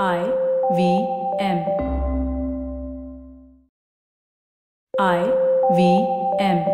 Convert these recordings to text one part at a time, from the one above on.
I V M. I V M.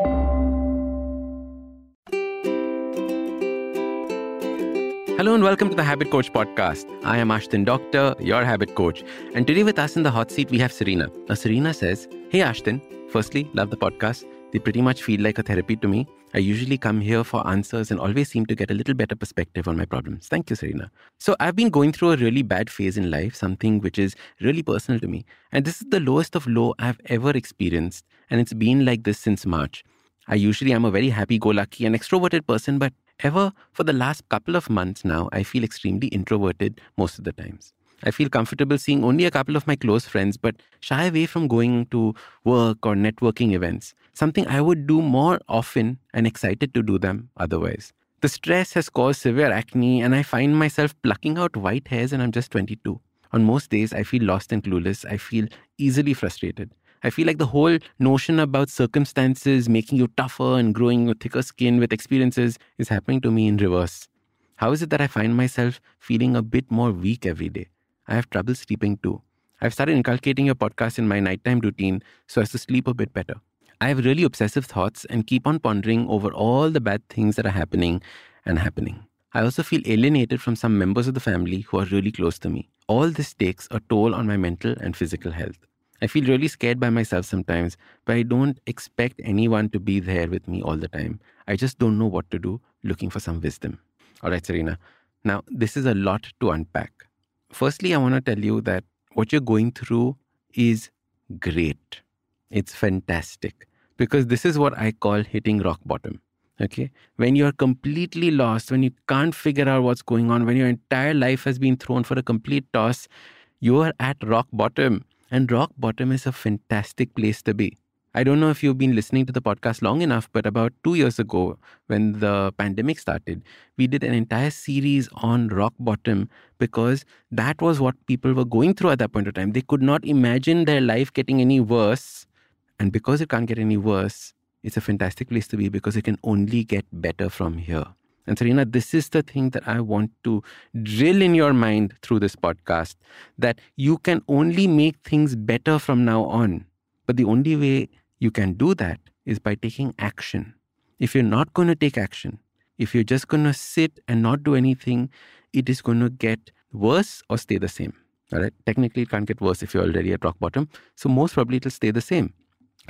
Hello and welcome to the Habit Coach podcast. I am Ashdin Doctor, your habit coach. And today with us in the hot seat, we have Serena. Now, Serena says, Hey, Ashdin, firstly, love the podcast. They pretty much feel like a therapy to me. I usually come here for answers and always seem to get a little better perspective on my problems. Thank you, Serena. So, I've been going through a really bad phase in life, something which is really personal to me. And this is the lowest of low I've ever experienced. And it's been like this since March. I usually am a very happy go lucky and extroverted person, but ever for the last couple of months now, I feel extremely introverted most of the times. I feel comfortable seeing only a couple of my close friends, but shy away from going to work or networking events, something I would do more often and excited to do them otherwise. The stress has caused severe acne, and I find myself plucking out white hairs, and I'm just 22. On most days, I feel lost and clueless. I feel easily frustrated. I feel like the whole notion about circumstances making you tougher and growing your thicker skin with experiences is happening to me in reverse. How is it that I find myself feeling a bit more weak every day? I have trouble sleeping too. I've started inculcating your podcast in my nighttime routine so as to sleep a bit better. I have really obsessive thoughts and keep on pondering over all the bad things that are happening and happening. I also feel alienated from some members of the family who are really close to me. All this takes a toll on my mental and physical health. I feel really scared by myself sometimes, but I don't expect anyone to be there with me all the time. I just don't know what to do, looking for some wisdom. All right, Serena. Now, this is a lot to unpack. Firstly, I want to tell you that what you're going through is great. It's fantastic because this is what I call hitting rock bottom. Okay. When you're completely lost, when you can't figure out what's going on, when your entire life has been thrown for a complete toss, you are at rock bottom. And rock bottom is a fantastic place to be. I don't know if you've been listening to the podcast long enough, but about two years ago, when the pandemic started, we did an entire series on rock bottom because that was what people were going through at that point of time. They could not imagine their life getting any worse. And because it can't get any worse, it's a fantastic place to be because it can only get better from here. And Serena, this is the thing that I want to drill in your mind through this podcast that you can only make things better from now on. But the only way you can do that is by taking action. If you're not going to take action, if you're just going to sit and not do anything, it is going to get worse or stay the same. All right. Technically, it can't get worse if you're already at rock bottom. So, most probably, it'll stay the same.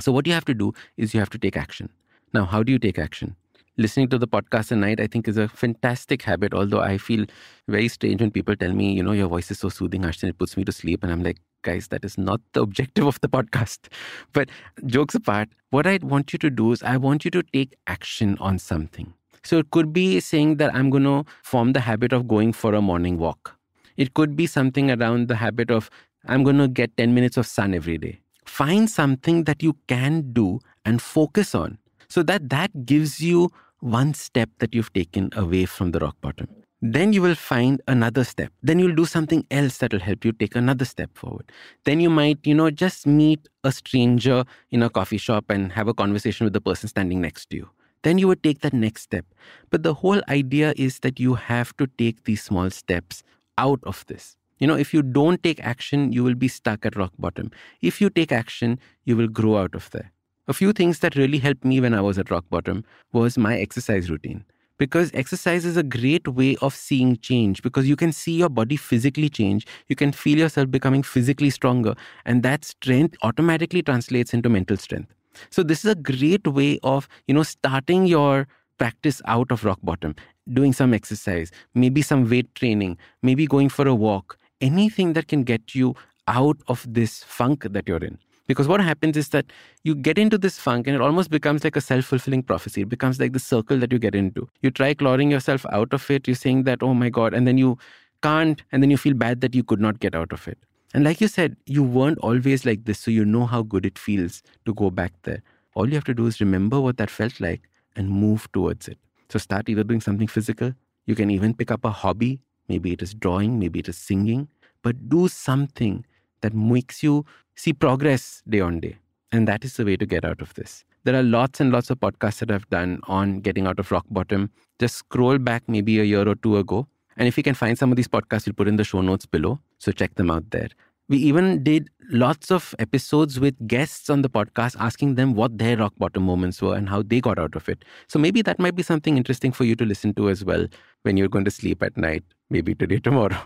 So, what you have to do is you have to take action. Now, how do you take action? Listening to the podcast at night, I think, is a fantastic habit. Although I feel very strange when people tell me, you know, your voice is so soothing, Ashdin, it puts me to sleep. And I'm like, guys, that is not the objective of the podcast. But jokes apart, what I want you to do is I want you to take action on something. So it could be saying that I'm going to form the habit of going for a morning walk. It could be something around the habit of I'm going to get 10 minutes of sun every day. Find something that you can do and focus on so that that gives you one step that you've taken away from the rock bottom. Then you will find another step. Then you'll do something else that will help you take another step forward. Then you might, you know, just meet a stranger in a coffee shop and have a conversation with the person standing next to you. Then you would take that next step. But the whole idea is that you have to take these small steps out of this. You know, if you don't take action, you will be stuck at rock bottom. If you take action, you will grow out of there. A few things that really helped me when I was at rock bottom was my exercise routine because exercise is a great way of seeing change because you can see your body physically change you can feel yourself becoming physically stronger and that strength automatically translates into mental strength. So this is a great way of you know starting your practice out of rock bottom doing some exercise maybe some weight training maybe going for a walk anything that can get you out of this funk that you're in because what happens is that you get into this funk and it almost becomes like a self fulfilling prophecy. It becomes like the circle that you get into. You try clawing yourself out of it. You're saying that, oh my God, and then you can't, and then you feel bad that you could not get out of it. And like you said, you weren't always like this, so you know how good it feels to go back there. All you have to do is remember what that felt like and move towards it. So start either doing something physical. You can even pick up a hobby. Maybe it is drawing, maybe it is singing, but do something that makes you see progress day on day. And that is the way to get out of this. There are lots and lots of podcasts that I've done on getting out of rock bottom. Just scroll back maybe a year or two ago. And if you can find some of these podcasts, we'll put in the show notes below. So check them out there. We even did lots of episodes with guests on the podcast asking them what their rock bottom moments were and how they got out of it. So maybe that might be something interesting for you to listen to as well when you're going to sleep at night, maybe today, tomorrow.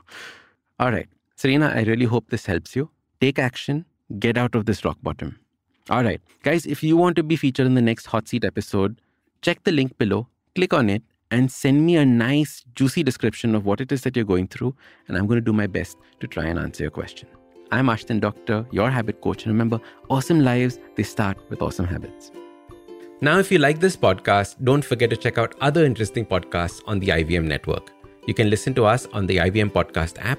All right. Serena, I really hope this helps you. Take action, get out of this rock bottom. All right. Guys, if you want to be featured in the next hot seat episode, check the link below, click on it, and send me a nice, juicy description of what it is that you're going through. And I'm going to do my best to try and answer your question. I'm Ashdin Doctor, your habit coach. And remember, awesome lives, they start with awesome habits. Now, if you like this podcast, don't forget to check out other interesting podcasts on the IVM network. You can listen to us on the IVM Podcast app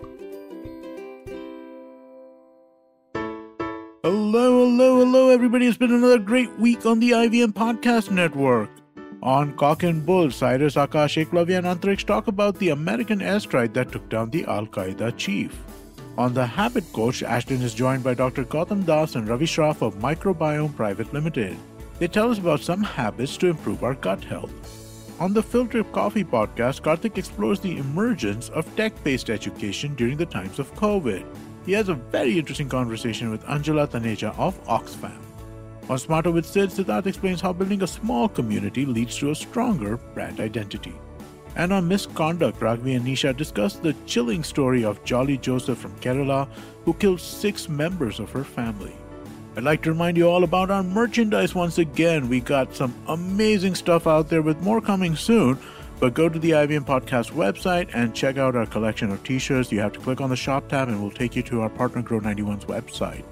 Hello, everybody. It's been another great week on the IVM Podcast Network. On Cock and Bull, Cyrus Akash Eklavya and Antariksh talk about the American airstrike that took down the Al Qaeda chief. On The Habit Coach, Ashdin is joined by Dr. Gautam Das and Ravi Shroff of Microbiome Private Limited. They tell us about some habits to improve our gut health. On the Filter Coffee podcast, Karthik explores the emergence of tech based education during the times of COVID. He has a very interesting conversation with Anjela Taneja of Oxfam. On Smarter with Sid, Siddharth explains how building a small community leads to a stronger brand identity. And on Misconduct, Ragvi and Nisha discuss the chilling story of Jolly Joseph from Kerala, who killed six members of her family. I'd like to remind you all about our merchandise once again. We got some amazing stuff out there with more coming soon. But go to the IVM Podcast website and check out our collection of t shirts. You have to click on the shop tab and we'll take you to our partner Grow 91's website.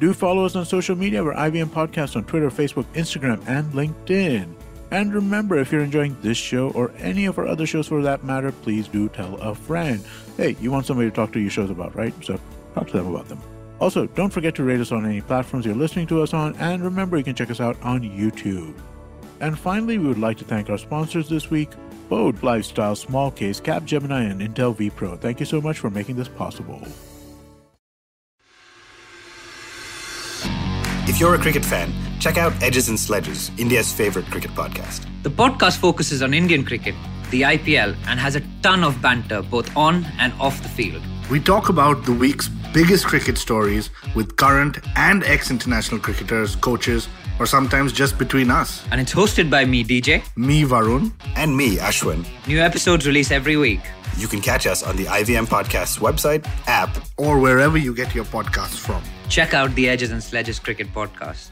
Do follow us on social media. We're IVM Podcast on Twitter, Facebook, Instagram, and LinkedIn. And remember, if you're enjoying this show or any of our other shows for that matter, please do tell a friend. Hey, you want somebody to talk to your shows about, right? So talk to them about them. Also, don't forget to rate us on any platforms you're listening to us on. And remember, you can check us out on YouTube. And finally, we would like to thank our sponsors this week boAt Lifestyle, Small Case, Capgemini, and Intel vPro. Thank you so much for making this possible. If you're a cricket fan, check out Edges and Sledges, India's favorite cricket podcast. The podcast focuses on Indian cricket, the IPL, and has a ton of banter both on and off the field. We talk about the week's biggest cricket stories with current and ex international cricketers, coaches, or sometimes just between us. And it's hosted by me, DJ. Me, Varun. And me, Ashwin. New episodes release every week. You can catch us on the IVM Podcast's website, app, or wherever you get your podcasts from. Check out the Edges and Sledges Cricket Podcast.